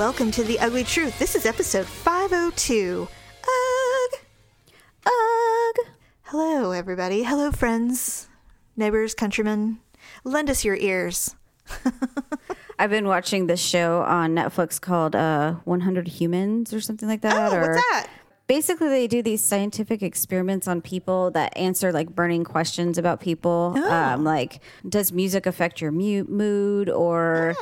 welcome to The Ugly Truth. This is episode 502. Ugh. Ugh. Hello, everybody. Hello, friends, neighbors, countrymen. Lend us your ears. I've been watching this show on Netflix called uh, 100 Humans or something like that. Oh, or what's that? Basically, they do these scientific experiments on people that answer like burning questions about people. Oh. Um, like, does music affect your mu- mood? Or,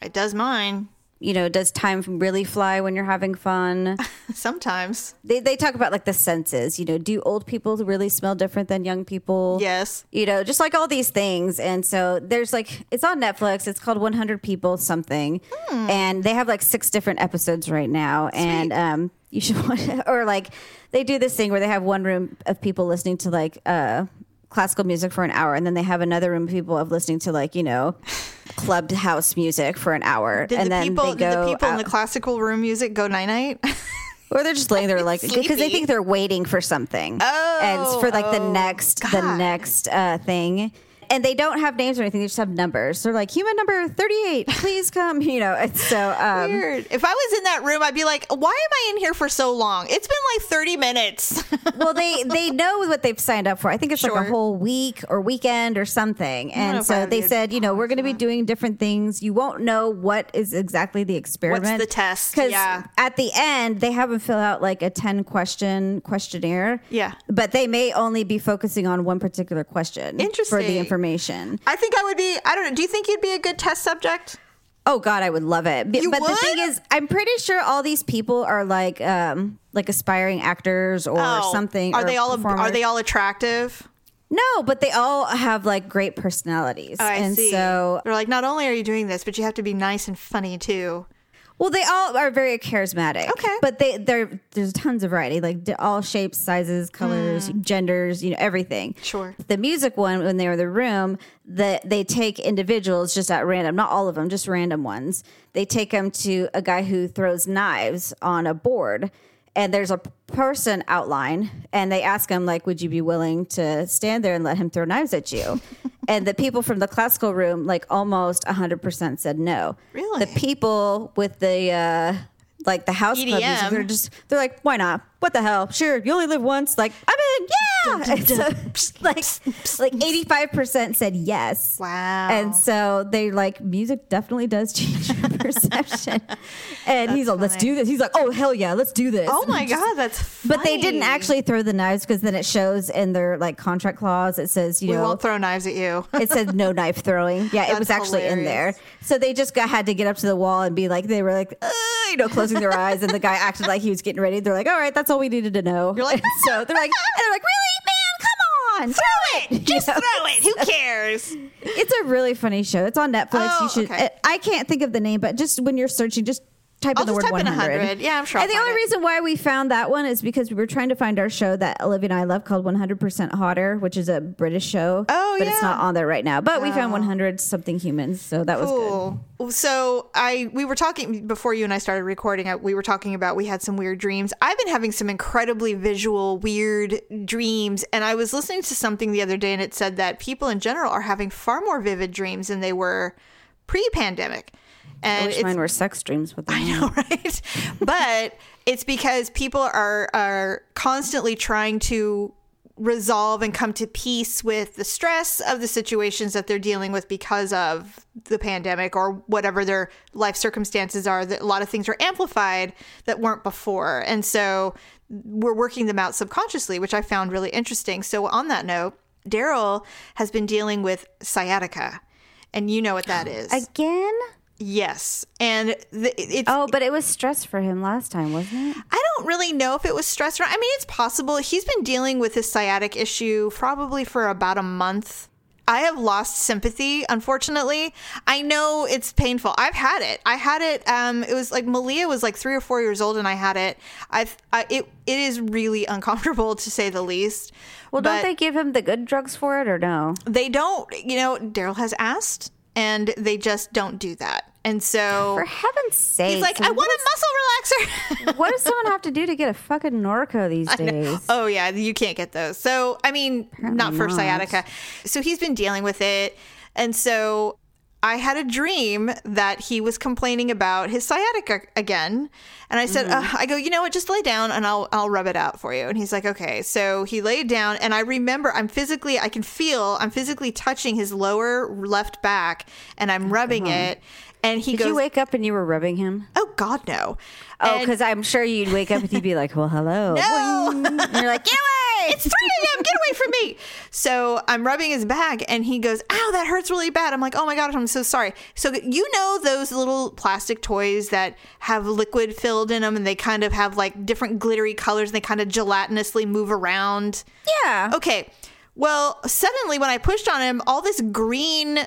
It does mine. You know, does time really fly when you're having fun? Sometimes. they, they talk about like the senses. You know, do old people really smell different than young people? Yes. you know, just like all these things. And so there's like, it's on Netflix. It's called 100 People something. And they have like six different episodes right now. And um, you should watch it. Or like, they do this thing where they have one room of people listening to like, uh, classical music for an hour and then they have another room of people of listening to like you know clubbed house music for an hour Did and the then people, they did go the people in the classical room music go night night? or they're just laying there like because they think they're waiting for something. Oh, and for like the oh, next the next uh, thing. And they don't have names or anything; they just have numbers. They're like human number thirty-eight, please come. You know, it's so um, Weird. If I was in that room, I'd be like, why am I in here for so long? It's been like 30 minutes. well, they they know what they've signed up for. I think it's like a whole week or weekend or something. And so they said, you know, we're going to be doing different things. You won't know what is exactly the experiment. the test? Because Yeah. at the end, they have them fill out like a ten question questionnaire. Yeah. but they may only be focusing on one particular question for Interesting. the information. I think I would be, I don't know. Do you think you'd be a good test subject? Oh God, I would love it. You but the thing is, I'm pretty sure all these people are like um like aspiring actors or something. Oh, Are or they all, are they all attractive? No, but they all have like great personalities. Oh, I and see. so, they're like, not only are you doing this, but you have to be nice and funny too. Well, they all are very charismatic. Okay. But they there there's tons of variety, like all shapes, sizes, colors, mm. genders, you know, everything. Sure. The music one, when they were in the room, that they take individuals just at random, not all of them, just random ones. They take them to a guy who throws knives on a board. And there's a person outline, and they ask him, like, would you be willing to stand there and let him throw knives at you? and the people from the classical room, like, almost 100% said no. Really? The people with the, uh, like, the house club music, EDM. they're just, they're like, why not? What the hell? Sure, you only live once. Like, I'm in, yeah. And so, like, like 85% said yes. Wow. And so they like music definitely does change your perception. And he's like, let's do this. He's like, oh hell yeah, let's do this. Oh my God, that's Funny. But they didn't actually throw the knives because then it shows in their like contract clause. It says, you know We know, won't throw knives at you. it said no knife throwing. Yeah, it was actually in there. So they just got, had to get up to the wall and be like, they were like, "Uh," you know, closing their eyes, and the guy acted like he was getting ready. They're like, all right, that's all we needed to know. You're like, so they're like, and they're like, really, on, throw it, Just You know? throw it. Who cares? It's a really funny show. It's on Netflix. Oh, you should. okay. I can't think of the name, but just when you're searching, just type I'll in the just word type in 100. 100. Yeah, I'm sure And I'll the only it. reason why we found that one is because we were trying to find our show that Olivia and I love called 100% Hotter, which is a British show. Oh, but it's not on there right now. But we found 100 something humans, so that was good. Cool. So I we were talking before you and I started recording. We were talking about we had some weird dreams. I've been having some incredibly visual weird dreams, and I was listening to something the other day, and it said that people in general are having far more vivid dreams than they were pre-pandemic. I wish mine were sex dreams, but I know, right? but it's because people are are constantly trying to resolve and come to peace with the stress of the situations that they're dealing with because of the pandemic or whatever their life circumstances are that a lot of things are amplified that weren't before and so we're working them out subconsciously which i found really interesting so on that note daryl has been dealing with sciatica and you know what that is Again? Yes and the, it's Oh, but it was stress for him last time, wasn't it? I don't really know if it was stress. Or, I mean, it's possible. He's been dealing with his sciatic issue probably for about a month. I have lost sympathy, unfortunately. I know it's painful. I've had it. I had it. Um, it was like Malia was like three or four years old, and I had it. I've. I, it. It is really uncomfortable to say the least. Well, don't they give him the good drugs for it or no? They don't. You know, Daryl has asked, and they just don't do that. And so For heaven's sake. he's like, I want a muscle relaxer. what does someone have to do to get a fucking Norco these days? Oh yeah, you can't get those. So I mean, not for not. sciatica. So he's been dealing with it, and so I had a dream that he was complaining about his sciatica again. And I said, uh, I go, you know what, just lay down and I'll, I'll rub it out for you. And he's like, okay. So he laid down and I remember I'm physically, I can feel, I'm physically touching his lower left back and I'm rubbing it. And he Did goes, you wake up and you were rubbing him? oh God, no. Oh, because I'm sure you'd wake up and you'd be like, "Well, hello." No. And you're like, "Get away!" it's 3 a.m. Get away from me. So I'm rubbing his back and he goes, Ow, that hurts really bad. I'm like, Oh my God, I'm so sorry. So, you know, those little plastic toys that have liquid filled in them and they kind of have like different glittery colors and they kind of gelatinously move around? yeah. Okay. Well, suddenly when I pushed on him, all this green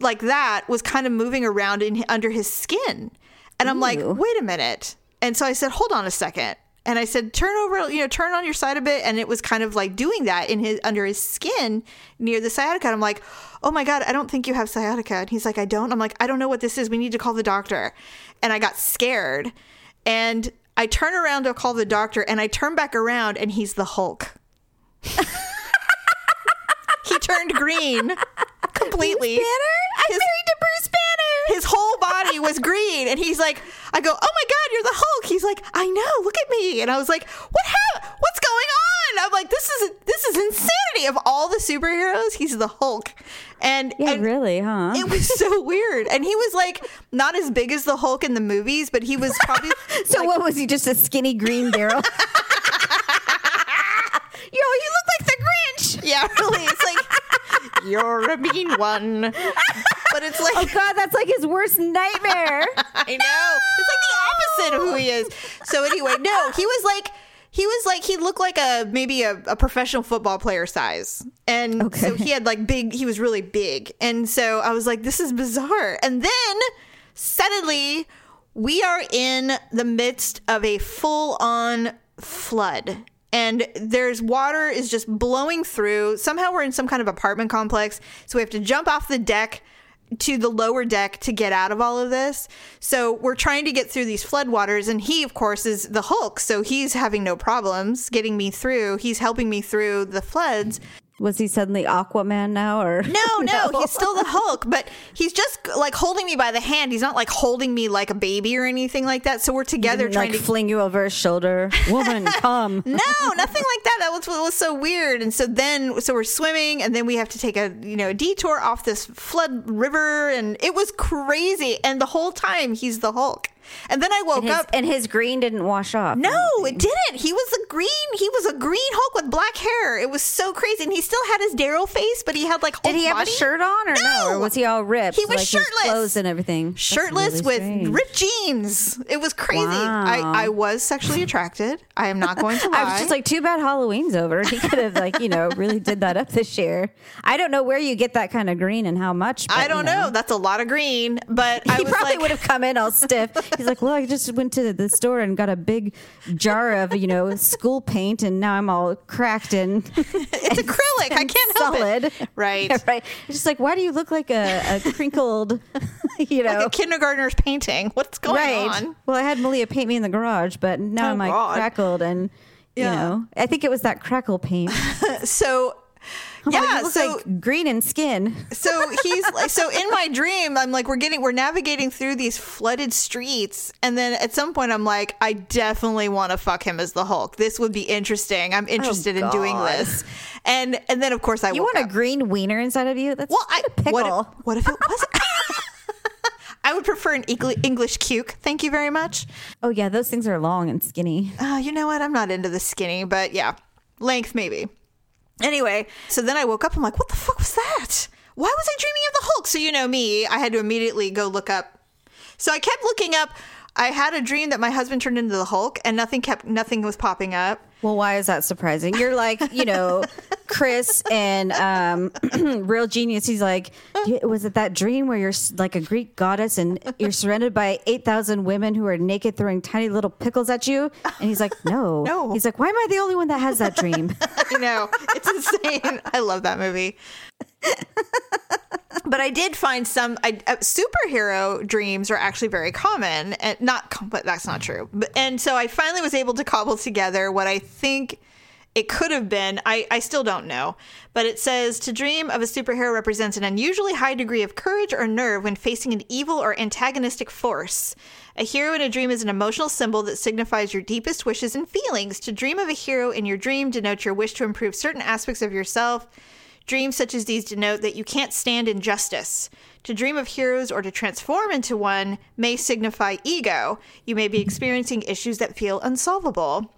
like that was kind of moving around in under his skin. And I'm like, "Wait a minute." And so I said, "Hold on a second. And I said, "Turn over, you know, turn on your side a bit." And it was kind of like doing that in his under his skin near the sciatica. And I'm like, "Oh my god, I don't think you have sciatica." And he's like, "I don't." I'm like, "I don't know what this is. We need to call the doctor." And I got scared. And I turn around to call the doctor and I turn back around and he's the Hulk. he turned green completely. Banner, I'm His- married to Bruce Banner. His whole body was green, and he's like, "I go, oh my god, you're the Hulk." He's like, "I know, look at me," and I was like, "What What's going on?" I'm like, "This is this is insanity." Of all the superheroes, he's the Hulk, and Yeah, and really, huh? It was so weird, and he was like not as big as the Hulk in the movies, but he was probably so what was he? Just a skinny green barrel? Yo, you look like the Grinch. yeah, really. It's like you're a mean one, but it's like Oh God, that's like his worst nightmare. I know. It's like the opposite of who he is. So anyway, no, he was like he was like he looked like a maybe a, a professional football player size. And so he had like big he was really big. And so I was like, this is bizarre. And then suddenly we are in the midst of a full on flood. And there's water is just blowing through. Somehow we're in some kind of apartment complex. So we have to jump off the deck to the lower deck to get out of all of this. So we're trying to get through these floodwaters, and he, of course, is the Hulk. So he's having no problems getting me through. He's helping me through the floods. Was he suddenly Aquaman now, or No, no, he's still the Hulk, but he's just like holding me by the hand. He's not like holding me like a baby or anything like that. So we're together trying like to fling you over his shoulder? Woman, come! no, nothing like that. That was what was so weird. And so then, so we're swimming, and then we have to take a you know a detour off this flood river, and it was crazy. And the whole time, he's the Hulk. And then I woke And his, up. and his green didn't wash off. no, it didn't. He was a green. He was a green Hulk with black hair. It was so crazy, and he still had his Daryl face, but he had like Did he have body. a shirt on or no? No! Or was he all ripped? He was like shirtless. clothes and everything. Shirtless really with ripped jeans. It was crazy. Wow. I, I was sexually attracted. I am not going to lie. I was just like, too bad Halloween's over. He could have like, you know, really did that up this year. I don't know where you get that kind of green and how much. but, I don't know. That's a lot of green, but He probably like, would have come in all stiff. He's like, "Well, I just went to the store and got a big jar of, you know, school paint, and now I'm all cracked and it's acrylic. I can't help solid." it. Right. Yeah, right. It's just like, why do you look like a, a crinkled, you know? Like a kindergartner's painting. What's going right. on? Well, I had Malia paint me in the garage, but now Oh, I'm like God. crackled and, Yeah. you know, I think it was that crackle paint. So, yeah. so, like green in skin. so he's like, so in my dream, I'm like, we're getting, we're navigating through these flooded streets, and then at some point, I'm like, I definitely want to fuck him as the Hulk. This would be interesting. I'm oh, interested in doing Oh, this, and and then of course I You want up. a green wiener inside of you? That's Well, I a pickle. What if, what if it was? I would prefer an English cuke. Thank you very much. oh yeah, those things are long and skinny. Oh, you know what? I'm not into the skinny, but yeah, length maybe. Anyway, so then I woke up. I'm like, what the fuck was that? Why was I dreaming of the Hulk? So you know me, I had to immediately go look up. So I kept looking up. I had a dream that my husband turned into the Hulk, and nothing kept nothing was popping up. Well, why is that surprising? You're like, you know, Chris and um, Real Genius. He's like, was it that dream where you're like a Greek goddess and you're surrounded by 8,000 women who are naked throwing tiny little pickles at you? And he's like, no. No. He's like, why am I the only one that has that dream? you know, it's insane. I love that movie. But I did find some I, uh, superhero dreams are actually very common, and not, but that's not true. But, and so I finally was able to cobble together what I think it could have been. I, I still don't know. But it says to dream of a superhero represents an unusually high degree of courage or nerve when facing an evil or antagonistic force. A hero in a dream is an emotional symbol that signifies your deepest wishes and feelings. To dream of a hero in your dream denotes your wish to improve certain aspects of yourself. Dreams such as these denote that you can't stand injustice. To dream of heroes or to transform into one may signify ego. You may be experiencing issues that feel unsolvable.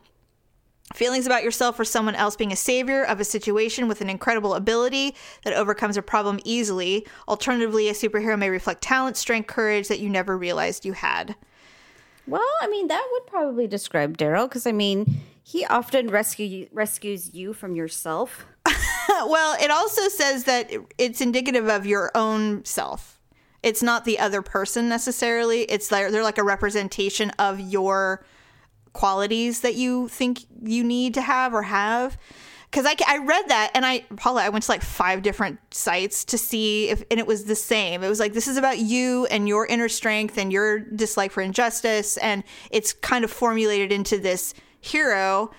Feelings about yourself or someone else being a savior of a situation with an incredible ability that overcomes a problem easily. Alternatively, a superhero may reflect talent, strength, courage that you never realized you had. Well, I mean, that would probably describe Daryl because I mean, he often rescue rescues you from yourself. well, it also says that it's indicative of your own self. It's not the other person necessarily. It's like they're like a representation of your qualities that you think you need to have or have. Because I, I read that and I, Paula, I went to like five different sites to see if, and it was the same. It was like, this is about you and your inner strength and your dislike for injustice. And it's kind of formulated into this hero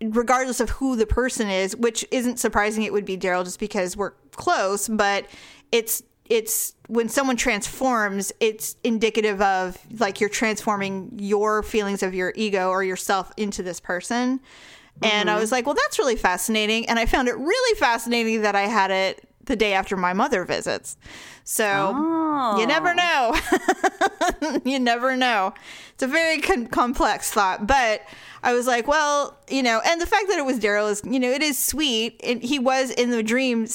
regardless of who the person is, which isn't surprising it would be Daryl just because we're close, but it's it's when someone transforms, it's indicative of like you're transforming your feelings of your ego or yourself into this person. And I mm-hmm. was like, well, that's really fascinating. And I found it really fascinating that I had it the day after my mother visits. So you never oh. know. you never know. It's a very con- complex thought, but I was like, well, you know, and the fact that it was Daryl is, you know, it is sweet. And he was in the dream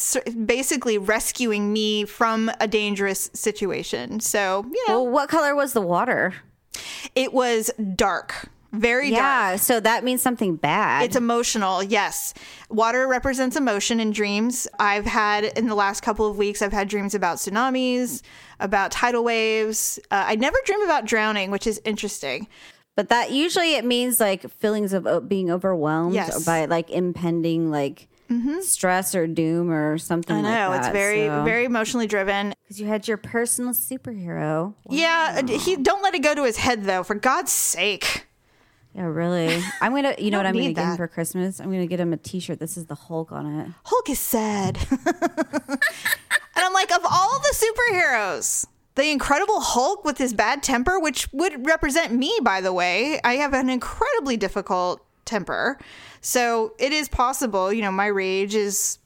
basically rescuing me from a dangerous situation. So, you know, Well, what color was the water? it was dark, very dark. Yeah, so that means something bad. It's emotional, yes. Water represents emotion in dreams. I've had, in the last couple of weeks, I've had dreams about tsunamis, about tidal waves. Uh, I never dream about drowning, which is interesting. but that usually it means like feelings of being overwhelmed Yes. Mm-hmm. by like impending like stress or doom or something I know, like it's very, very emotionally driven. because you had your personal superhero. Yeah, he don't let it go to his head, though, for God's sake. Yeah, really. I'm gonna, you know what I'm gonna need get him that. for Christmas? I'm gonna get him a T-shirt. This is the Hulk on it. Hulk is sad. and I'm like, of all the superheroes, the Incredible Hulk with his bad temper, which would represent me, by the way, I have an incredibly difficult temper. So it is possible, you know, my rage is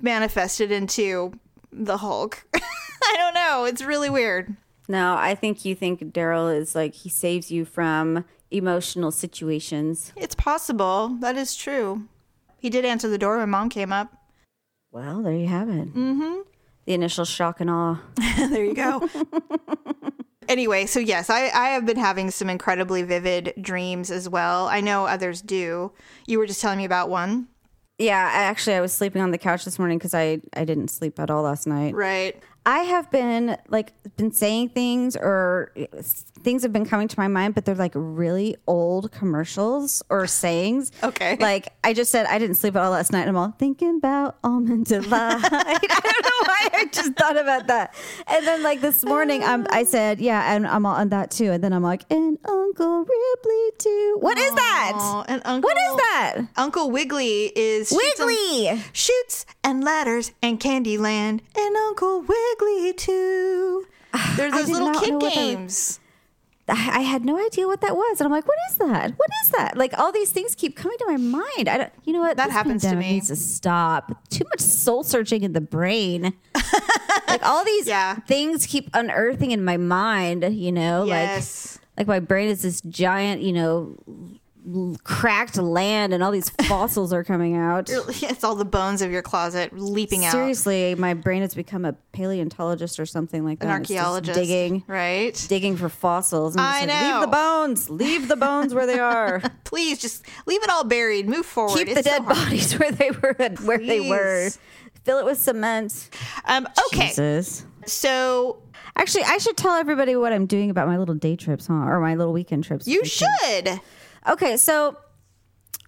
manifested into the Hulk. I don't know. It's really weird. No, I think you think Daryl is like he saves you from emotional situations. It's possible. That is true. He did answer the door when mom came up. Well, there you have it. Mm-hmm. The initial shock and awe. there you go. anyway, so yes, I, I have been having some incredibly vivid dreams as well. I know others do. You were just telling me about one. Yeah, actually, I was sleeping on the couch this morning because I I didn't sleep at all last night. Right. I have been like been saying things or things have been coming to my mind, but they're like really old commercials or sayings. Okay. Like I just said, I didn't sleep at all last night. And I'm all thinking about almond delight. I don't know why I just thought about that. And then like this morning, um, I said, yeah, and I'm all on that too. And then I'm like, and Uncle Ripley too. What is that? And Uncle, What is that? Uncle Wiggly is Wiggly. Chutes and ladders and Candyland and Uncle Wiggly too. There's those little kid know what that was. games. I I had no idea what that was, and I'm like, "What is that? What is that?" Like all these things keep coming to my mind. I don't, you know what? That This happens to pandemic me. Needs to stop. Too much soul searching in the brain. like all these Yeah. things keep unearthing in my mind. You know, Yes. like like my brain is this giant, you know, cracked land, and all these fossils are coming out. It's all the bones of your closet leaping out. Seriously, my brain has become a paleontologist or something like that. An archaeologist. digging. Right. Digging for fossils. And I just like, Leave the bones. Leave the bones where they are. Please just leave it all buried. Move forward. Keep the It's so dead hard. bodies where they were where they were. Fill it with cement. Um, okay. Jesus. So Actually, I should tell everybody what I'm doing about my little day trips, huh? Or my little weekend trips. you should. Okay, so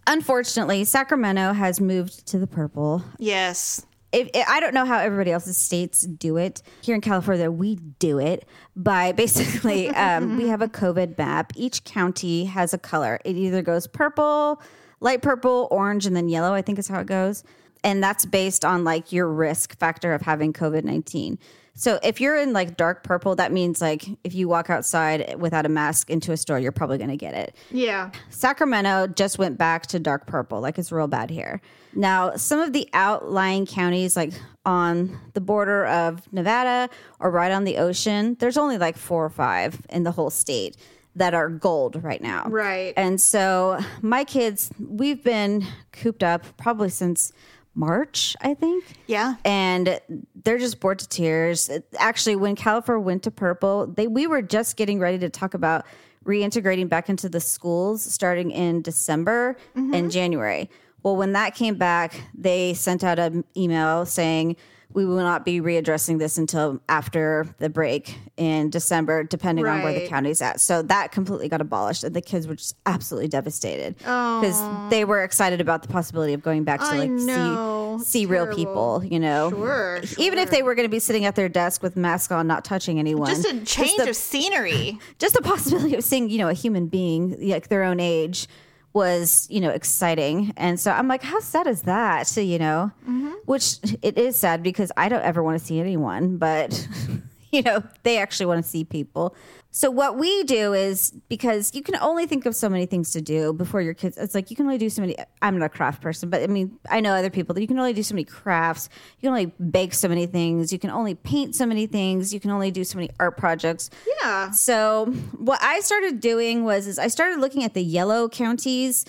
unfortunately, Sacramento has moved to the purple. Yes. If, if- I don't know how everybody else's states do it. Here in California, we do it by basically um, we have a COVID map. Each county has a color. It either goes purple, light purple, orange, and then yellow, I think is how it goes. And that's based on like your risk factor of having COVID 19. So if you're in like dark purple, that means like if you walk outside without a mask into a store, you're probably going to get it. Yeah. Sacramento just went back to dark purple, like it's real bad here. Now, some of the outlying counties, like on the border of Nevada or right on the ocean, there's only like four or five in the whole state that are gold right now. Right. And so my kids, we've been cooped up probably since March, I think. Yeah. And they're just bored to tears. Actually, when California went to purple, they we were just getting ready to talk about reintegrating back into the schools starting in December and mm-hmm. January. Well, when that came back, they sent out an email saying we will not be readdressing this until after the break in December, depending on where the Right. county's at. So that completely got abolished, and the kids were just absolutely devastated because they were excited about the possibility of going back to like see see real people. You know, Sure, even if they were going to be sitting at their desk with masks on, not touching anyone, Just a change the- of scenery. just the possibility of seeing you know a human being like their own age was you know exciting. And so i'm like how sad is that so, you know? Mm-hmm. Which it is sad because i don't ever want to see anyone but you know they actually want to see people. So what we do is because you can only think of so many things to do before your kids it's like you can only do so many i'm not a craft person but i mean i know other people that you can only do so many crafts. You can only bake so many things. You can only paint so many things. You can only do so many art projects. Yeah. so what I started doing was is I started looking at the yellow counties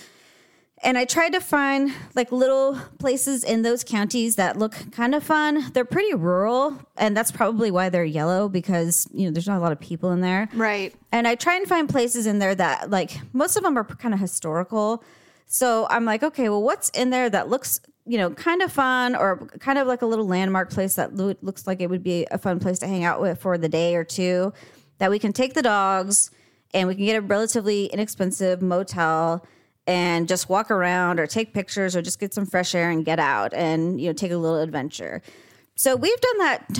and I tried to find like little places in those counties that look kind of fun. They're pretty rural and that's probably why they're yellow because you know there's not a lot of people in there. Right. And I try and find places in there that like most of them are kind of historical. So I'm like, okay, well, what's in there that looks, you know, kind of fun or kind of like a little landmark place that lo- looks like it would be a fun place to hang out with for the day or two that we can take the dogs and we can get a relatively inexpensive motel and just walk around or take pictures or just get some fresh air and get out and, you know, take a little adventure. So we've done that,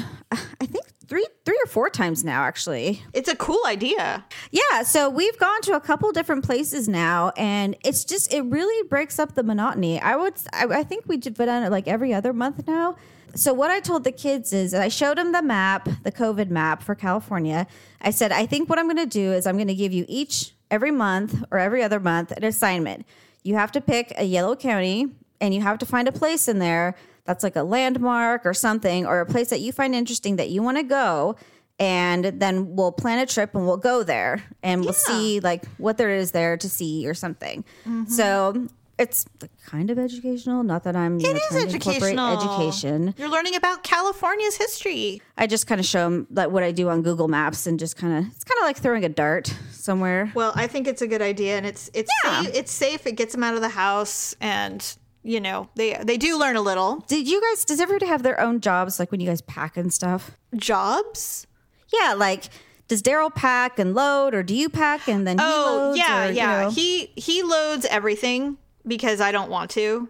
I think three, three or four times now, actually. It's a cool idea. Yeah, so we've gone to a couple different places now, and it's just it really breaks up the monotony. I would, I, I think we have done it like every other month now. So what I told the kids is, I showed them the map, the COVID map for California. I said, I think what I'm going to do is I'm going to give you each every month or every other month an assignment. You have to pick a yellow county, and you have to find a place in there that's like a landmark or something, or a place that you find interesting that you want to go and then we'll plan a trip and we'll go there and we'll see like what there is there to see or something. Mm-hmm. So it's kind of educational. Not that I'm It know, is trying to incorporate educational. education. You're learning about California's history. I just kind of show them like what I do on Google Maps and just kind of it's kind of like throwing a dart somewhere. Well, I think it's a good idea, and it's it's Yeah. safe, it's safe. It gets them out of the house, and you know they they do learn a little. Did you guys? Does everybody have their own jobs like when you guys pack and stuff? Jobs. Yeah, like does Daryl pack and load, or do you pack and then he Oh yeah, or, you yeah. know? He he loads everything because I don't want to,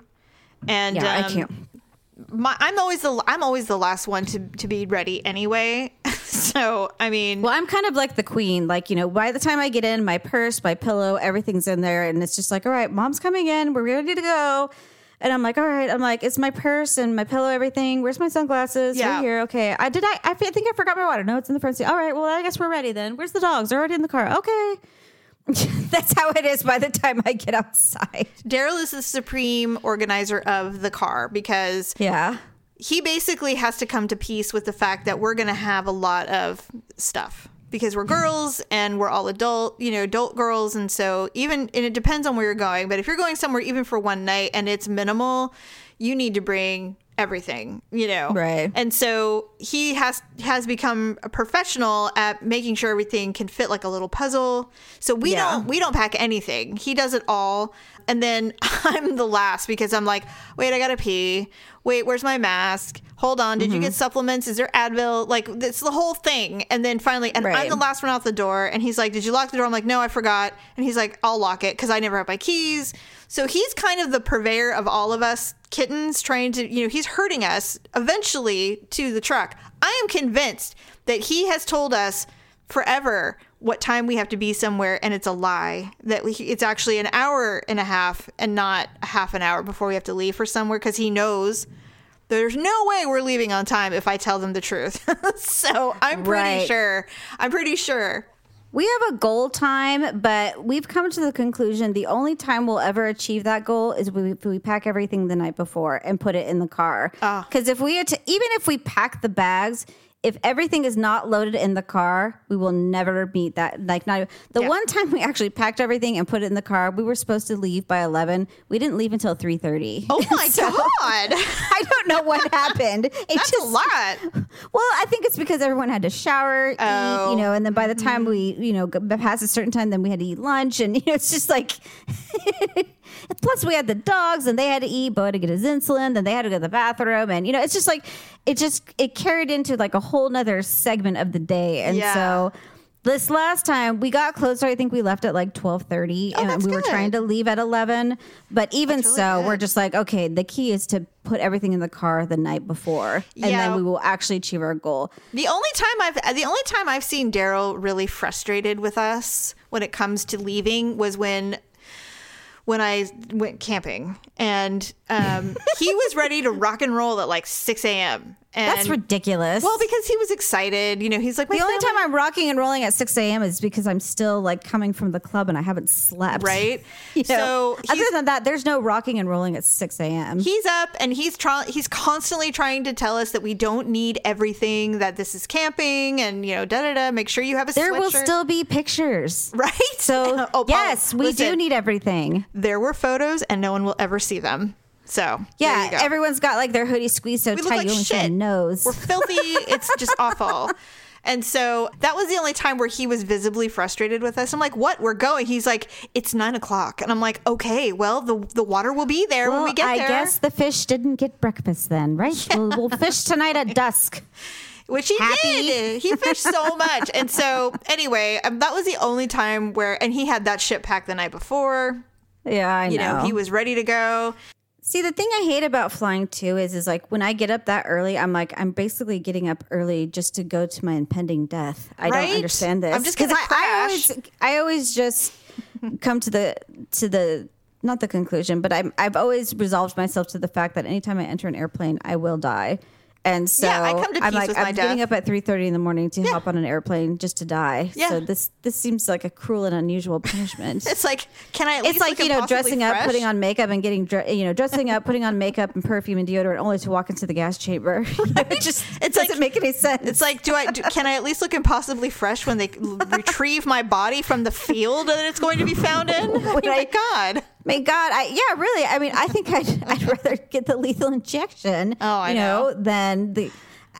and yeah, I um, can't. My, I'm always the I'm always the last one to to be ready anyway. so I mean, Well, I'm kind of like the queen. Like, you know, by the time I get in, my purse, my pillow, everything's in there. And it's just like, all right, mom's coming in. We're ready to go. And I'm like, all right. I'm like, it's my purse and my pillow, everything. Where's my sunglasses? Yeah. Right here. Okay. I did. I, I think I forgot my water. No, it's in the front seat. All right. Well, I guess we're ready then. Where's the dogs? They're already in the car. Okay. That's how it is by the time I get outside. Daryl is the supreme organizer of the car because Yeah. he basically has to come to peace with the fact that we're going to have a lot of stuff because we're girls and we're all adult, you know, adult girls. And so, even, and it depends on where you're going, but if you're going somewhere even for one night and it's minimal, you need to bring everything, you know. Right. And so he has has become a professional at making sure everything can fit like a little puzzle. So we Yeah. don't we don't pack anything. He does it all. And then I'm the last because I'm like, wait, I gotta pee. Wait, where's my mask? Hold on, did Mm-hmm. you get supplements? Is there Advil? Like it's the whole thing. And then finally, and I'm the last one out the door. And he's like, Did you lock the door? I'm like, No, I forgot. And he's like, I'll lock it because I never have my keys. So he's kind of the purveyor of all of us kittens, trying to, you know, he's hurting us eventually to the truck. I am convinced that he has told us forever what time we have to be somewhere and it's a lie that we, it's actually an hour and a half and not a half an hour before we have to leave for somewhere because he knows there's no way we're leaving on time if I tell them the truth. so I'm pretty Right. sure. I'm pretty sure. We have a goal time, but we've come to the conclusion the only time we'll ever achieve that goal is we, if we pack everything the night before and put it in the car. Ah. Because if we had to, even if we pack the bags, if everything is not loaded in the car, we will never meet that. Like, not the Yeah. one time we actually packed everything and put it in the car, we were supposed to leave by eleven. We didn't leave until three thirty. Oh my So- God. I don't know what happened. It That's just a lot. well, I think it's because everyone had to shower, eat, Oh. you know, and then by the time oh. we, you know, past a certain time, then we had to eat lunch, and you know, it's just like. Plus, we had the dogs, and they had to eat. Bo had to get his insulin, then they had to go to the bathroom, and you know, it's just like it just it carried into like a whole nother segment of the day, and Yeah. so. This last time we got closer. I think we left at like twelve thirty, oh, and Oh, that's we were trying to leave at eleven. But even really so, we're just like, okay, the key is to put everything in the car the night before, and Yeah. then we will actually achieve our goal. The only time I've the only time I've seen Daryl really frustrated with us when it comes to leaving was when when I went camping and um, he was ready to rock and roll at like six a.m. And That's ridiculous. well because he was excited. You know, he's like the only time I'm rocking and rolling at 6 a.m. is because I'm still like coming from the club and I haven't slept. right. You know? So other than that, there's no rocking and rolling at 6 a.m. he's up and he's trying. He's constantly trying to tell us that we don't need everything. That this is camping and you know da da da. Make sure you have a There will still be pictures. right. So, Oh, yes, we do need everything. there were photos and no one will ever see them. So Yeah, go. everyone's got like their hoodie squeezed so we tight like you only see shit. the nose. We're filthy. it's just awful. And so that was the only time where he was visibly frustrated with us. I'm like, "What? We're going." He's like, "It's nine o'clock," and I'm like, "Okay, well, the the water will be there when we get I there." I guess the fish didn't get breakfast then, right? We'll, we'll fish tonight at dusk. Which he Happy? did. He fished so much. And so, anyway, um, that was the only time where, and he had that ship packed the night before. Yeah, I You know, know. he was ready to go. See, the thing I hate about flying too is, is like when I get up that early, I'm like, I'm basically getting up early just to go to my impending death. I Right? don't understand this. I'm just 'Cause gonna I, I always, I always just come to the to the not the conclusion, but I'm I've always resolved myself to the fact that anytime I enter an airplane, I will die. And so Yeah, I come to I'm like, with I'm my getting death. up at three thirty in the morning to hop on an airplane just to die. Yeah. So this this seems like a cruel and unusual punishment. It's like, can I at least It's like look you know impossibly dressing up, fresh? putting on makeup, and getting dre- you know dressing up, putting on makeup and perfume and deodorant, only to walk into the gas chamber. it just it doesn't like- make any sense. It's like, do I do, can I at least look impossibly fresh when they l- retrieve my body from the field that it's going to be found in? Oh my god! May God, I yeah, really. I mean, I think I'd, I'd rather get the lethal injection. Oh, I you know, than the.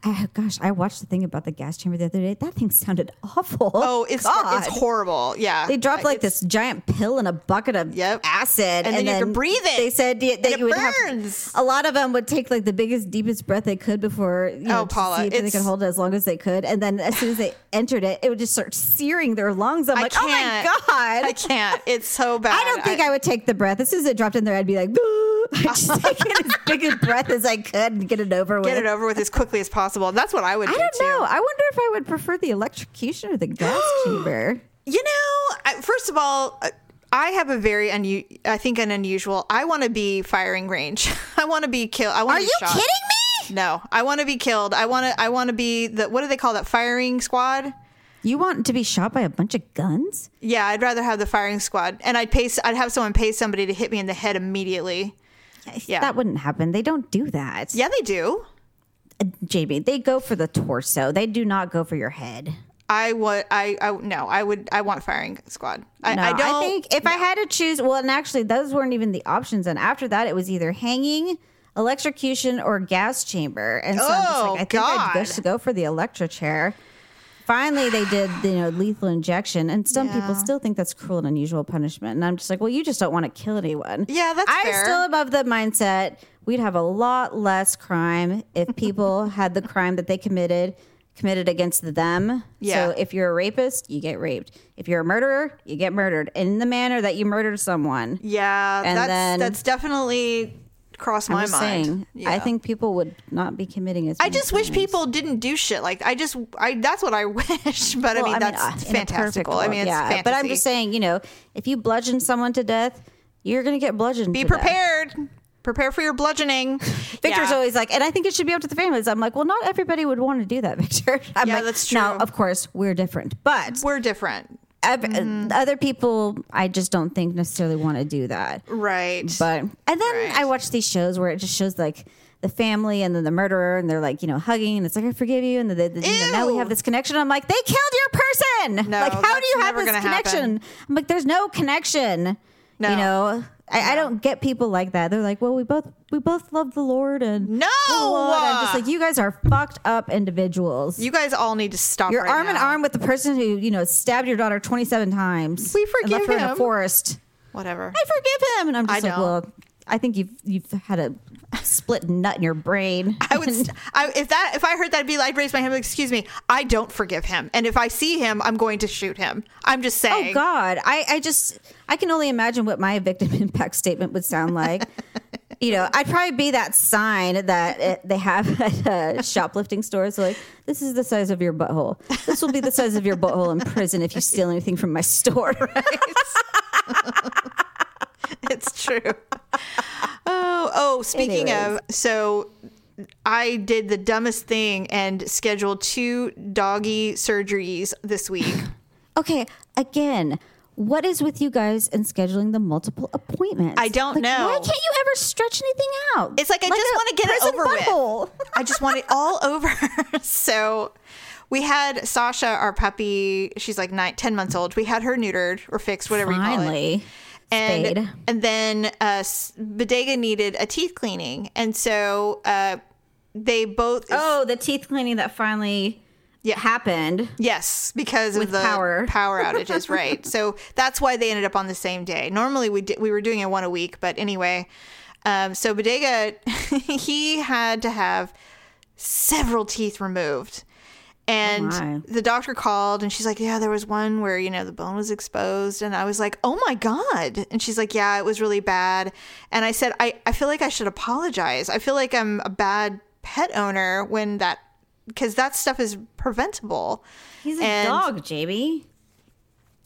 Oh, gosh, I watched the thing about the gas chamber the other day. That thing sounded awful. Oh, it's God. it's horrible. Yeah, They dropped like It's- this giant pill in a bucket of Yep. acid, And then you have to breathe it. They said that And you would have a lot of them would take like the biggest, deepest breath they could before you oh, know Oh, Paula, see if they could hold it as long as they could, and then as soon as they entered it, it would just start searing their lungs. I'm I like, can't. oh my god, I can't. It's so bad. I don't think I, would take the breath. As soon as it dropped in there, I'd be like, I'd just take as big a breath as I could and get it over with. get it over with as quickly as possible. That's what I would I do don't too. know. I wonder if I would prefer the electrocution or the gas chamber. You know, first of all, uh, I have a very unu- I think an unusual. I want to be firing range. I want to be killed. I want Are to be you shot. kidding me? No, I want to be killed. I want to. I want to be the. What do they call that? Firing squad. You want to be shot by a bunch of guns? Yeah, I'd rather have the firing squad, and I'd pay. I'd have someone pay somebody to hit me in the head immediately. Yeah. That wouldn't happen. They don't do that. Yeah, they do. Jamie, they go for the torso. They do not go for your head. I would. I. I no. I would. I want firing squad. I, No, I don't. think if I had to choose, well, and actually, those weren't even the options. And after that, it was either hanging, electrocution, or gas chamber. And so I'm just Oh, like, I think I'd just oh, go for the electric chair. Finally, they did, you know, lethal injection, and some people still think that's cruel and unusual punishment. And I'm just like, well, you just don't want to kill anyone. Yeah, that's I fair. still above the mindset we'd have a lot less crime if people had the crime that they committed committed against them. Yeah. So if you're a rapist, you get raped. If you're a murderer, you get murdered in the manner that you murdered someone. Yeah, And that's then- that's definitely crossed I'm my mind. saying. Yeah. I think people would not be committing as. I just wish people didn't do shit like I just I that's what I wish, but I Well, mean that's uh, in a perfect fantastical. I mean it's yeah. fantasy. But I'm just saying, you know, if you bludgeon someone to death, you're gonna get bludgeoned. be to death. Prepare for your bludgeoning. Victor's Yeah. always like, and I think it should be up to the families. I'm like, well, not everybody would want to do that, Victor. I'm Yeah, like, that's Now, of course, we're different, but we're different. ev- Mm-hmm. other people, I just don't think necessarily want to do that. Right. But and then Right. I watch these shows where it just shows like the family and then the murderer, and they're like, you know, hugging, and it's like, I forgive you, and the, the, know, now we have this connection. I'm like, they killed your person. No, like, how do you have this connection? happen. I'm like, there's no connection. No. You know, I, I don't get people like that. They're like, well, we both we both love the Lord, and No! And I'm just like, you guys are fucked up individuals. you guys all need to stop. You're right arm-in-arm with the person who you know stabbed your daughter 27 times. We and forgive left her in a him. forest. Whatever. I forgive him. And I'm just I like, don't. well, I think you've you've had a split nut in your brain. I would, st- I, if that, if I heard that, I'd be like, I'd raise my hand. like, Excuse me, I don't forgive him, and if I see him, I'm going to shoot him. I'm just saying. oh. God, I I just I can only imagine what my victim impact statement would sound like. you know, I'd probably be that sign that it, they have at uh, shoplifting stores. Like, this is the size of your butthole. This will be the size of your butthole in prison if you steal anything from my store. it's true. Oh, oh. Speaking Anyways. of, so I did the dumbest thing and scheduled two doggy surgeries this week. Okay, again, what is with you guys and scheduling the multiple appointments? I don't Like, know. Why can't you ever stretch anything out? It's like I just want to get it over with. I just want it all over. so we had Sasha, our puppy. She's like nine, 10 months old. We had her neutered or fixed, whatever you call it. And spayed. and then uh, Bodega needed a teeth cleaning, and so uh, they both. Oh, the teeth cleaning that finally Yeah. happened. Yes, because of the power. power outages, right? So that's why they ended up on the same day. Normally we did, we were doing it one a week, but anyway. Um, so Bodega, he had to have several teeth removed. Oh, and Oh, the doctor called and she's like, Yeah, there was one where, you know, the bone was exposed. And I was like, Oh my God. And she's like, Yeah, it was really bad. And I said, I, I feel like I should apologize. I feel like I'm a bad pet owner when that, because that stuff is preventable. He's a And- dog, Jamie.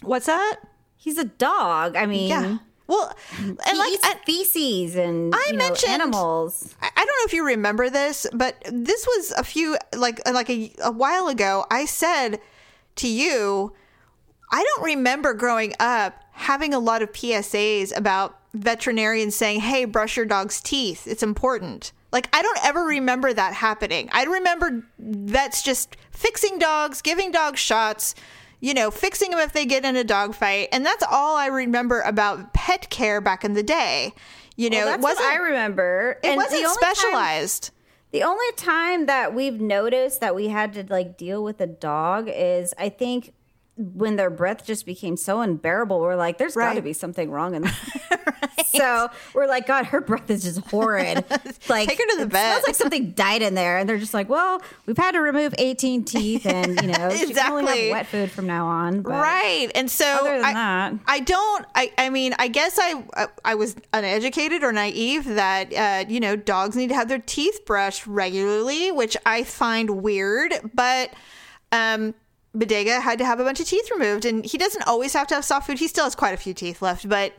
What's that? He's a dog. I mean, Yeah. Well, and he like, eats I, feces and I you know, mentioned- animals. I don't know if you remember this, but this was a few like like a, a while ago. I said to you, I don't remember growing up having a lot of PSAs about veterinarians saying, "Hey, brush your dog's teeth. It's important." Like I don't ever remember that happening. I remember vets just fixing dogs, giving dogs shots, you know, fixing them if they get in a dog fight, and that's all I remember about pet care back in the day. You know, Well, it that's what wasn't I remember. it And wasn't only time- specialized. The only time that we've noticed that we had to like deal with a dog is I think when their breath just became so unbearable, we're like, there's got to be something wrong in there. So we're like, God, her breath is just horrid. Like, Take her to the it vet. Smells like something died in there, and they're just like, well, we've had to remove 18 teeth, and you know, she can only Exactly. have wet food from now on. But right and so Other than I, that- I don't I, I mean i guess i I- i was uneducated or naive that uh, you know dogs need to have their teeth brushed regularly which i find weird but um bodega had to have a bunch of teeth removed and he doesn't always have to have soft food. He still has quite a few teeth left but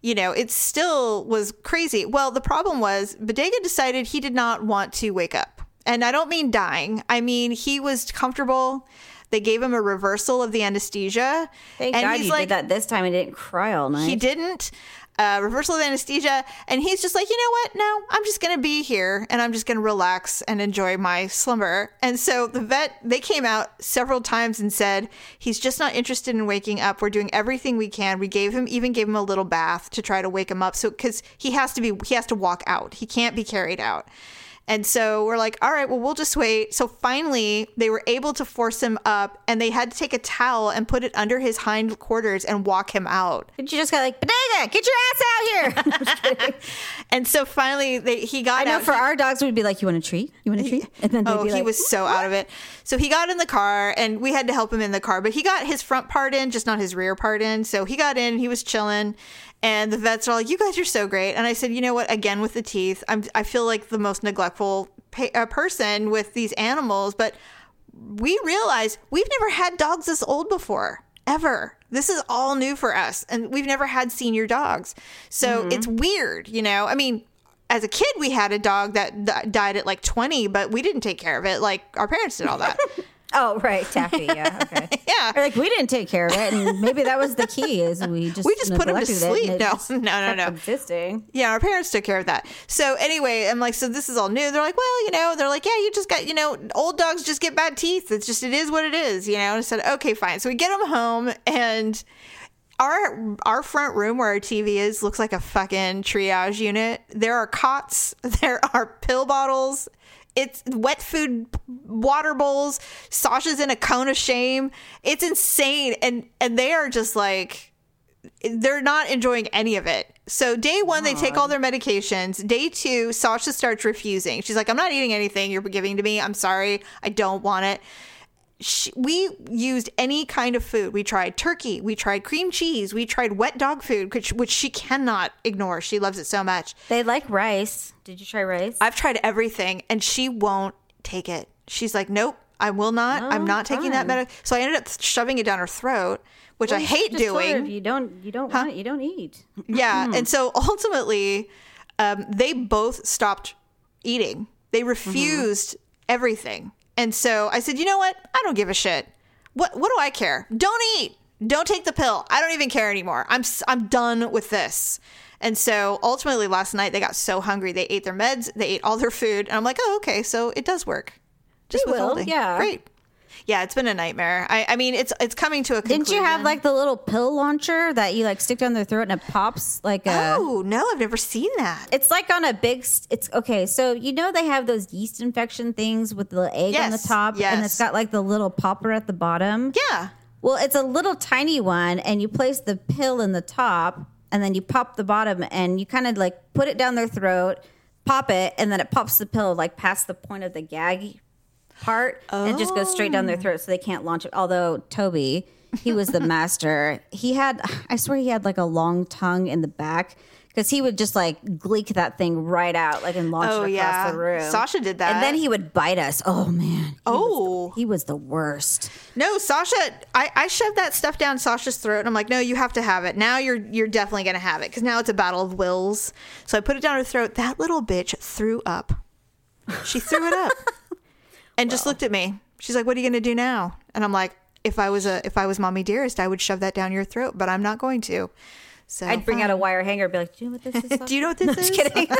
you know it still was crazy. Well the problem was bodega decided he did not want to wake up. And i don't mean dying. I mean he was comfortable. They gave him a reversal of the anesthesia. Thank and God he's you like did that this time and didn't cry all night. he didn't uh, reversal of anesthesia and he's just like you know what? No i'm just gonna be here and i'm just gonna relax and enjoy my slumber. And so the vet they came out several times and said he's just not interested in waking up. We're doing everything we can. We gave him even gave him a little bath to try to wake him up so because he has to be he has to walk out. He can't be carried out and so we're like, all right, well, we'll just wait. So finally, they were able to force him up, and they had to take a towel and put it under his hind quarters and walk him out. Did you just got like, Bodega, get your ass out here? I'm just kidding. And so finally, they, he got I know out. for our dogs, we'd be like, you want a treat? You want a treat? And then they'd Oh, be he like, was so out of it. So he got in the car, and we had to help him in the car. But he got his front part in, just not his rear part in. So he got in, he was chilling, And the vets are like, "You guys are so great." And I said, "You know what? Again with the teeth, I'm I feel like the most neglectful pa- uh, person with these animals, but we realize we've never had dogs this old before, ever. This is all new for us, and we've never had senior dogs. So Mm-hmm. it's weird, you know? I mean, as a kid, we had a dog that d- died at like 20, but we didn't take care of it. Like our parents did all that. Oh, right, Taffy. Yeah, okay. yeah. Or like we didn't take care of it, and maybe that was the key. Is we just We just put 'em to sleep. No, no, no, no. Existing. Yeah, our parents took care of that. So anyway, I'm like, so this is all new. They're like, well, you know, they're like, yeah, you just got, you know, old dogs just get bad teeth. It's just, it is what it is, you know. And I said, okay, fine. So we get them home, and our our front room where our TV is looks like a fucking triage unit. There are cots, there are pill bottles. It's wet food water bowls. Sasha's in a cone of shame. It's insane, and and they are just like they're not enjoying any of it. So day one, they take all their medications. Day two, Sasha starts refusing. She's like, "I'm not eating anything you're giving to me. I'm sorry, I don't want it." She, we used any kind of food. We tried turkey, we tried cream cheese, we tried wet dog food, which, which she cannot ignore. She loves it so much. They like rice. Did you try rice? I've tried everything, and she won't take it. She's like, "Nope, I will not. I'm Oh, not taking that medicine. So I ended up shoving it down her throat, which I hate just told her doing. You don't, you don't want it. You don't eat. Yeah. And so ultimately, um, they both stopped eating. They refused everything. And so I said, you know what? I don't give a shit. What What do I care? Don't eat. Don't take the pill. I don't even care anymore. I'm I'm done with this. And so ultimately, last night they got so hungry they ate their meds, they ate all their food, and I'm like, oh, okay, so it does work. Just They will, yeah. great. Yeah, it's been a nightmare. I, I mean, it's it's coming to a conclusion. Didn't you have like the little pill launcher that you like stick down their throat and it pops like a? Oh no, I've never seen that. It's like on a big. It's okay. So you know they have those yeast infection things with the egg on the Yes, top, and it's got like the little popper at the bottom. Yeah. Well, it's a little tiny one, and you place the pill in the top, and then you pop the bottom, and you kind of like put it down their throat, pop it, and then it pops the pill like past the point of the gag part, and it just goes straight down their oh. throat, so they can't launch it. Although Toby, he was the master. He had, I swear, he had like a long tongue in the back. Because he would just like gleek that thing right out, like and launch Oh, it across yeah. the room. Sasha did that. and then he would bite us. Oh man! Oh. he was the worst. No, Sasha, I, I shoved that stuff down Sasha's throat, and I'm like, no, you have to have it. Now you're you're definitely gonna have it because now it's a battle of wills. So I put it down her throat. That little bitch threw up. She threw it up, and just looked at me. She's like, "What are you gonna do now?" And I'm like, "If I was a if I was mommy dearest, I would shove that down your throat, but I'm not going to." So I'd bring out a wire hanger and be like, "Do you know what this is?" Do you know what this is? kidding.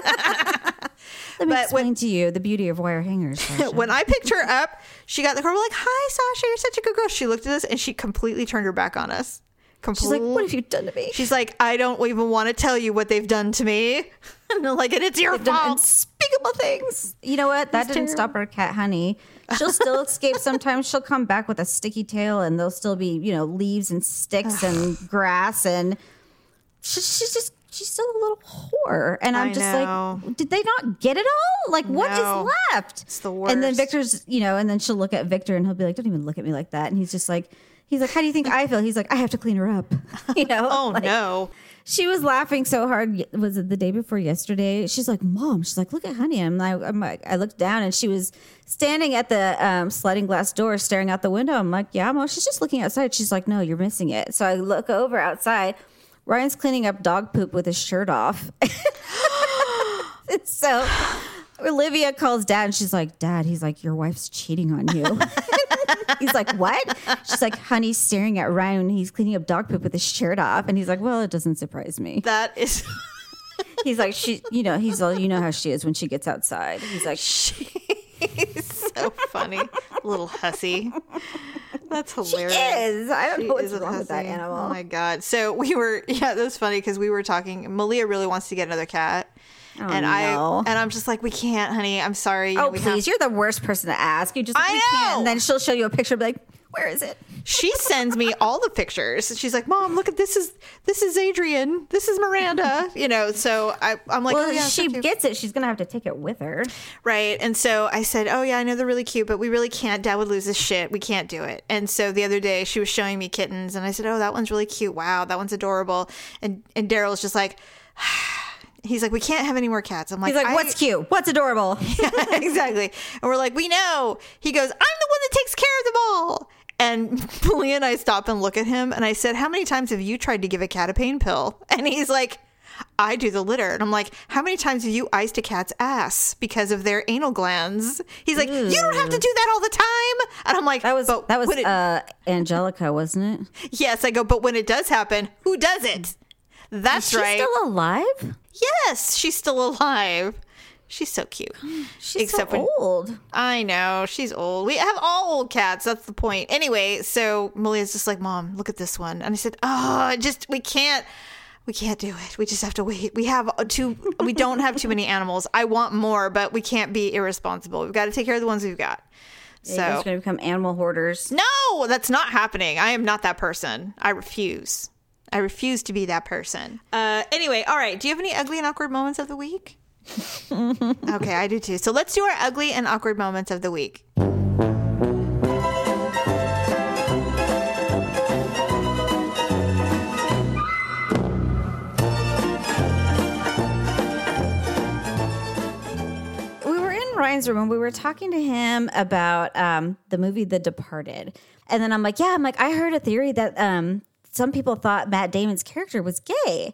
Let me But explain to you the beauty of wire hangers. When I picked her up, she got the car. We're like, "Hi, Sasha, you're such a good girl." She looked at us and she completely turned her back on us. She's like, "What have you done to me?" She's like, I don't even want to tell you what they've done to me. and I'm like, and it's your They've fault. unspeakable things. You know what? That It's didn't terrible. stop our cat, honey. She'll still escape sometimes. She'll come back with a sticky tail, and there'll still be, you know, leaves and sticks and grass, and she, she's just she's still a little whore. And I'm I just know. like, did they not get it all? Like, what is No. left? It's the worst. And then. Victor's, you know, and then she'll look at Victor, and he'll be like, "Don't even look at me like that." And he's just like. He's like, how do you think I feel? He's like, I have to clean her up. You know? oh Like, no. She was laughing so hard. Was it the day before yesterday? She's like, "Mom," she's like, "Look at Honey." I'm like, I'm like, I looked down and she was standing at the um, sliding glass door, staring out the window. I'm like, "Yeah, Mom." She's just looking outside. She's like, "No, you're missing it." So I look over outside. Ryan's cleaning up dog poop with his shirt off. It's so Olivia calls dad and she's like, Dad, he's like, Your wife's cheating on you. he's like, What? She's like, Honey, staring at Ryan. He's cleaning up dog poop with his shirt off. And he's like, Well, it doesn't surprise me. That is He's like, She, you know, he's all, you know how she is when she gets outside. He's like, she's so funny. Little hussy. That's hilarious. She is. I don't She know what's wrong with that oh animal. Oh my god! So we were, yeah, that was funny because we were talking. Malia really wants to get another cat, Oh, and no. I and I'm just like, we can't, honey. I'm sorry. you know, Oh, we please. have- You're the worst person to ask. You just, I we can't. know. And then she'll show you a picture, be like, Where is it? she sends me all the pictures. She's like, "Mom, look at this is this is Adrian. This is Miranda." You know, so I, I'm like, Well, "Oh yeah, she gets it, she's gonna have to take it with her. Right. And so I said, Oh, yeah, I know they're really cute, but we really can't. Dad would lose his shit. We can't do it. And so the other day she was showing me kittens, and I said, Oh, that one's really cute. Wow, that one's adorable. And and Daryl's just like, He's like, We can't have any more cats. I'm like, He's like, "I- "What's cute? What's adorable?" exactly. And we're like, We know. He goes, I'm the one that takes care of them all. And Malia and I stop and look at him, and I said, How many times have you tried to give a cat a pain pill? And he's like, I do the litter. And I'm like, how many times have you iced a cat's ass because of their anal glands? He's like, you don't have to do that all the time. And I'm like, That was that was it- uh, Angelica, wasn't it? yes. I go, but when it does happen, who does it? That's She's right. still alive. Yes, she's still alive. She's so cute. She's Except so when- old. I know she's old. We have all old cats. That's the point. Anyway, so Malia's just like, "Mom, look at this one," and I said, "Oh, just we can't, we can't do it. We just have to wait. We have too, we don't have too many animals. I want more, but we can't be irresponsible. We've got to take care of the ones we've got." You guys So are gonna become animal hoarders. no, that's not happening. I am not that person. I refuse. I refuse to be that person. Uh, anyway, all right. Do you have any ugly and awkward moments of the week? okay, I do too. So let's do our ugly and awkward moments of the week. we were in Ryan's room and we were talking to him about um, the movie The Departed. And then I'm like, yeah, I'm like, I heard a theory that um, some people thought Matt Damon's character was gay.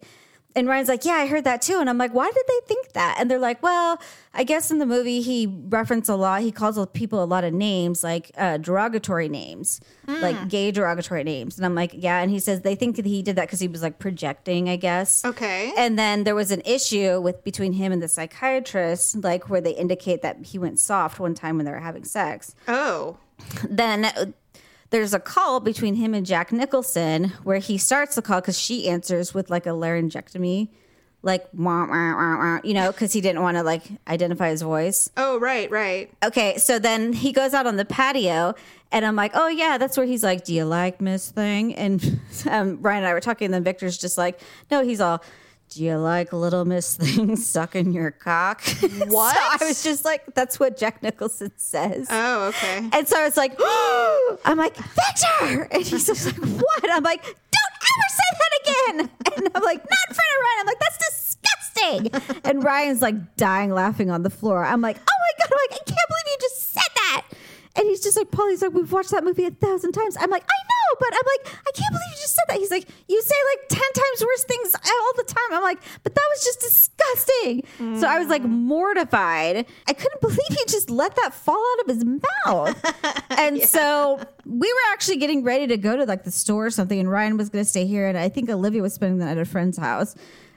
And Ryan's like, yeah, I heard that too. And I'm like, why did they think that? And they're like, well, I guess in the movie he referenced a lot. He calls people a lot of names, like uh, derogatory names, like gay derogatory names. And I'm like, yeah. And he says they think that he did that because he was like projecting, I guess. Okay. And then there was an issue with between him and the psychiatrist, like where they indicate that he went soft one time when they were having sex. Oh. Then there's a call between him and Jack Nicholson where he starts the call because she answers with like a laryngectomy, like wah, wah, wah, wah, you know, because he didn't want to like identify his voice. Oh, right, right. Okay, so then he goes out on the patio, and I'm like, oh yeah, that's where he's like, do you like Miss Thing? And um, Ryan and I were talking, and then Victor's just like, no, he's all, do you like Little Miss Thing sucking your cock? What? so I was just like, that's what Jack Nicholson says. Oh, okay. and so I was like, I'm like, Victor! And he's just like, what? I'm like, don't ever say that again! And I'm like, not in front of Ryan. I'm like, that's disgusting! And Ryan's like dying laughing on the floor. I'm like, oh my God, I'm like, I can't believe you just said that! And he's just like, Paul, he's like, we've watched that movie a thousand times. I'm like, I know, but I'm like, I can't believe you just said that. He's like, you say like 10 times worse things all the time. I'm like, but that was just disgusting. So I was like mm. mortified. I couldn't believe he just let that fall out of his mouth. And so we were actually getting ready to go to like the store or something, and Ryan was going to stay here. And I think Olivia was spending the night at a friend's house.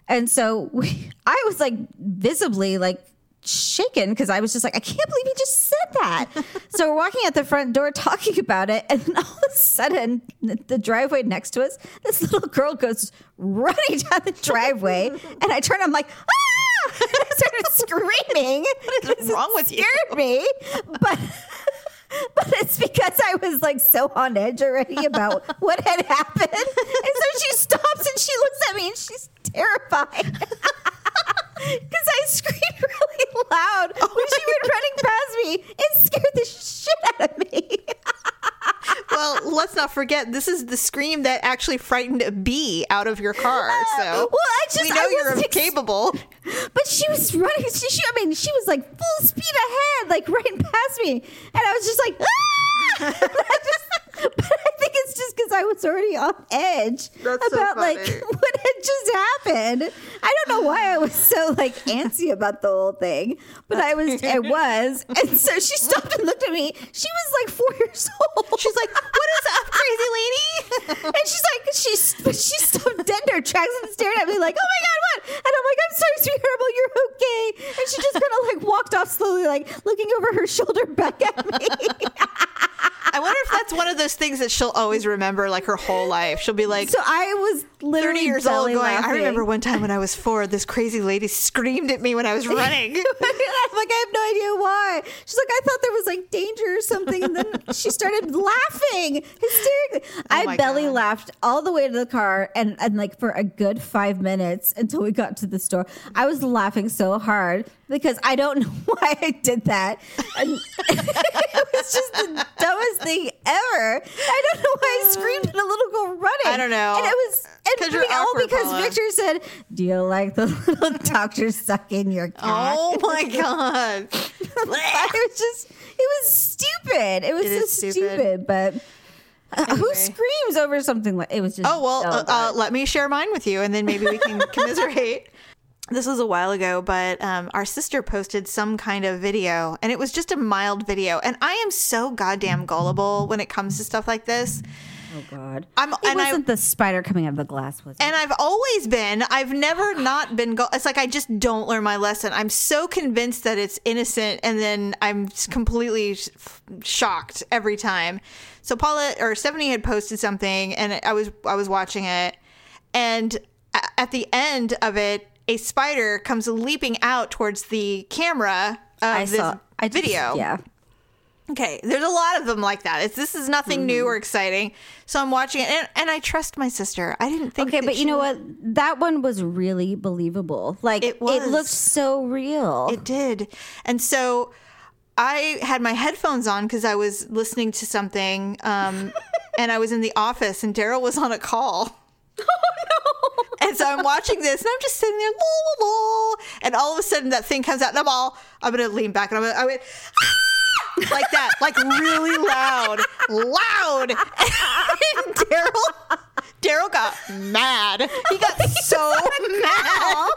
And so we, I was like visibly like shaken because I was just like, I can't believe he just said that. so we're walking at the front door talking about it, and all of a sudden, the, the driveway next to us, this little girl goes running down the driveway, and I turn, I'm like, ah! And I started screaming. What is wrong with you? Scared me, but. But it's because I was like so on edge already about what had happened. And so she stops and she looks at me and she's terrified. Because I screamed really loud when she went running past me. It scared the shit out of me. Well, let's not forget this is the scream that actually frightened a bee out of your car. So well, I just we know I you're ex- capable. But she was running. She, she, I mean, she was like full speed ahead, like right past me, and I was just like, ah! Just, but I think it's just because I was already on edge That's so about like what had just happened. I don't know why I was so like antsy about the whole thing, but I was. I was, and so she stopped and looked at me. She was like four years old. She's like, "What is up, crazy lady?" And she's like, she's but she stopped dead in her tracks and stared at me like, oh my god, what? And I'm like, I'm sorry, sweetheart, but you're okay. And she just kind of like walked off slowly, like looking over her shoulder back at me. I wonder if that's one of those things that she'll always remember like her whole life. She'll be like So I was literally 30 years old going, I remember one time when I was four, this crazy lady screamed at me when I was running. I'm like, I have no idea why. She's like, I thought there was like danger or something. And then she started laughing hysterically. Oh I Oh my belly God. laughed all the way to the car and, and like for a good five minutes until we got to the store. I was laughing so hard because I don't know why I did that. And it was just the dumbest thing ever. I don't know why I screamed at a little girl running. I don't know. And it was and all because Paula. Victor said, Do you like the little doctor suck in your cock? oh my God. it was just it was stupid. It was It so stupid. stupid. but uh, who screams over something like it was just Oh, well, so uh, uh, let me share mine with you and then maybe we can commiserate. This was a while ago, but um, our sister posted some kind of video and it was just a mild video. And I am so goddamn gullible when it comes to stuff like this. Oh god. I'm, It and wasn't the spider coming out of the glass, was it? And I've always been, I've never not been, go- it's like I just don't learn my lesson. I'm so convinced that it's innocent and then I'm s- completely sh- shocked every time. So Paula or Stephanie had posted something and I was, I was watching it and a- at the end of it, a spider comes leaping out towards the camera of I this saw I just- video. Yeah. Okay, there's a lot of them like that. It's this is nothing new Mm-hmm. or exciting. So I'm watching it, and, and I trust my sister. I didn't think. Okay, but you know would- what? That one was really believable. Like It was. it, looked so real. It did. And so I had my headphones on because I was listening to something, um, and I was in the office, and Daryl was on a call. Oh no! And so I'm watching this, and I'm just sitting there, la, la, and all of a sudden that thing comes out, and I'm all, I'm gonna lean back, and I'm gonna, I went, "Ah!" Like that, like really loud, loud. And Daryl, Daryl got mad. He got so mad.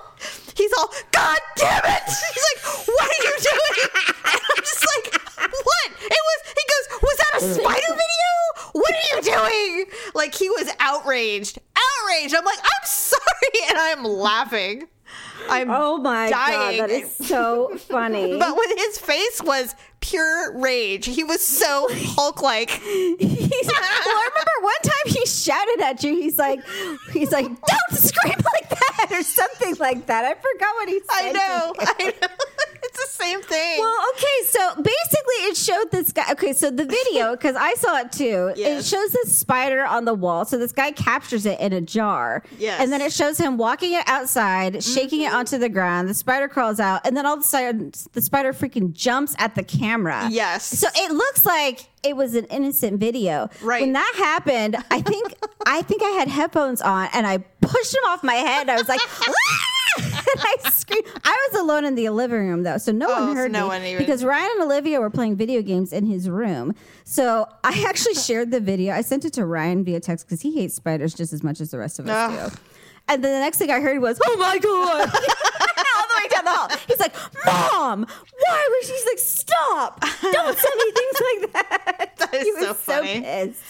He's all, God damn it! He's like, What are you doing? And I'm just like, What? It was. He goes, Was that a spider video? What are you doing? Like he was outraged, outraged. I'm like, I'm sorry, and I'm laughing. I'm oh my dying. god, that is so funny. But when his face was pure rage, he was so Hulk like. He's, well, I remember one time he shouted at you. He's like, he's like, "Don't scream like that" or something like that. I forgot what he said. I know. I know. It's the same thing. Well, okay, so showed this guy. Okay, so the video, because I saw it too, Yes. it shows this spider on the wall. So this guy captures it in a jar. Yes. And then it shows him walking it outside, shaking it mm-hmm. onto the ground. The spider crawls out, and then all of a sudden the spider freaking jumps at the camera. Yes. So it looks like it was an innocent video. Right. When that happened, I think I think I had headphones on and I pushed them off my head. I was like, I screamed. I was alone in the living room though, so no Oh, so one heard no me one even- because Ryan and Olivia were playing video games in his room. So I actually shared the video. I sent it to Ryan via text because he hates spiders just as much as the rest of us Ugh. do. And then the next thing I heard was, "Oh my god!" all the way down the hall. He's like, "Mom, why was?" She's like, "Stop! Don't send me things like that." That is he was so funny. pissed.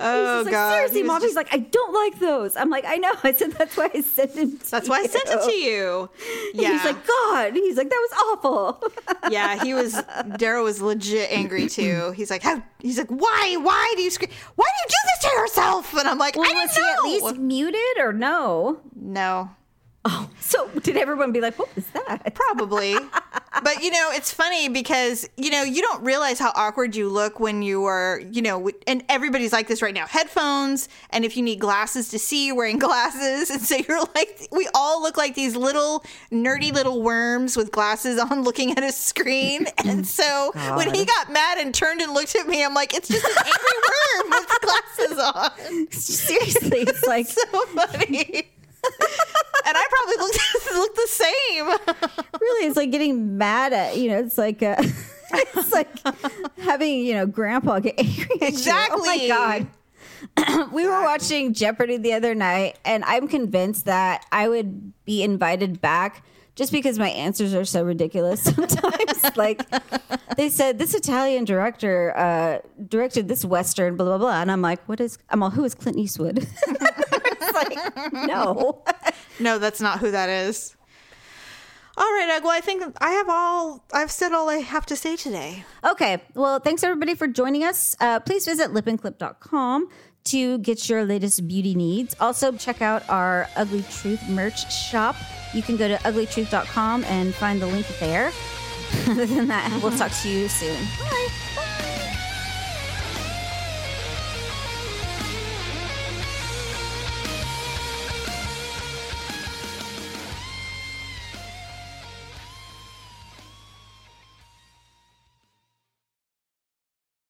Oh He's like, god, seriously, mom. just- He's like, I don't like those. I'm like, I know. I said that's why I sent. To That's why I sent it to you. And Yeah. He's like, God. He's like, that was awful. yeah, he was. Daryl was legit angry too. He's like, how? He's like, why? Why do you scream? Why do you do this to yourself? And I'm like, I Well, don't was he at least muted or no? no, Oh, so did everyone be like, what was that? probably. but you know, it's funny because you know you don't realize how awkward you look when you are, you know, and everybody's like this right now. Headphones, and if you need glasses to see, you're wearing glasses, and so you're like, we all look like these little nerdy little worms with glasses on, looking at a screen. And so when he got mad and turned and looked at me, I'm like, it's just an angry worm with glasses on. Seriously, it's like, So funny. and I probably look looked the same. really, it's like getting mad at, you know, it's like, uh, it's like having, you know, grandpa get angry at you. Oh my Exactly. God. we were watching Jeopardy the other night, and I'm convinced that I would be invited back just because my answers are so ridiculous sometimes. like they said, this Italian director uh, directed this western, blah blah blah, and I'm like, what is? I'm all, who is Clint Eastwood? It's like, no. No, that's not who that is. All right, Meg. Well, I think I have all. I've said all I have to say today. Okay. Well, thanks everybody for joining us. Uh, please visit lipandclip.com to get your latest beauty needs. Also, check out our Ugly Truth merch shop. You can go to uglytruth.com and find the link there. Other than that, we'll talk to you soon.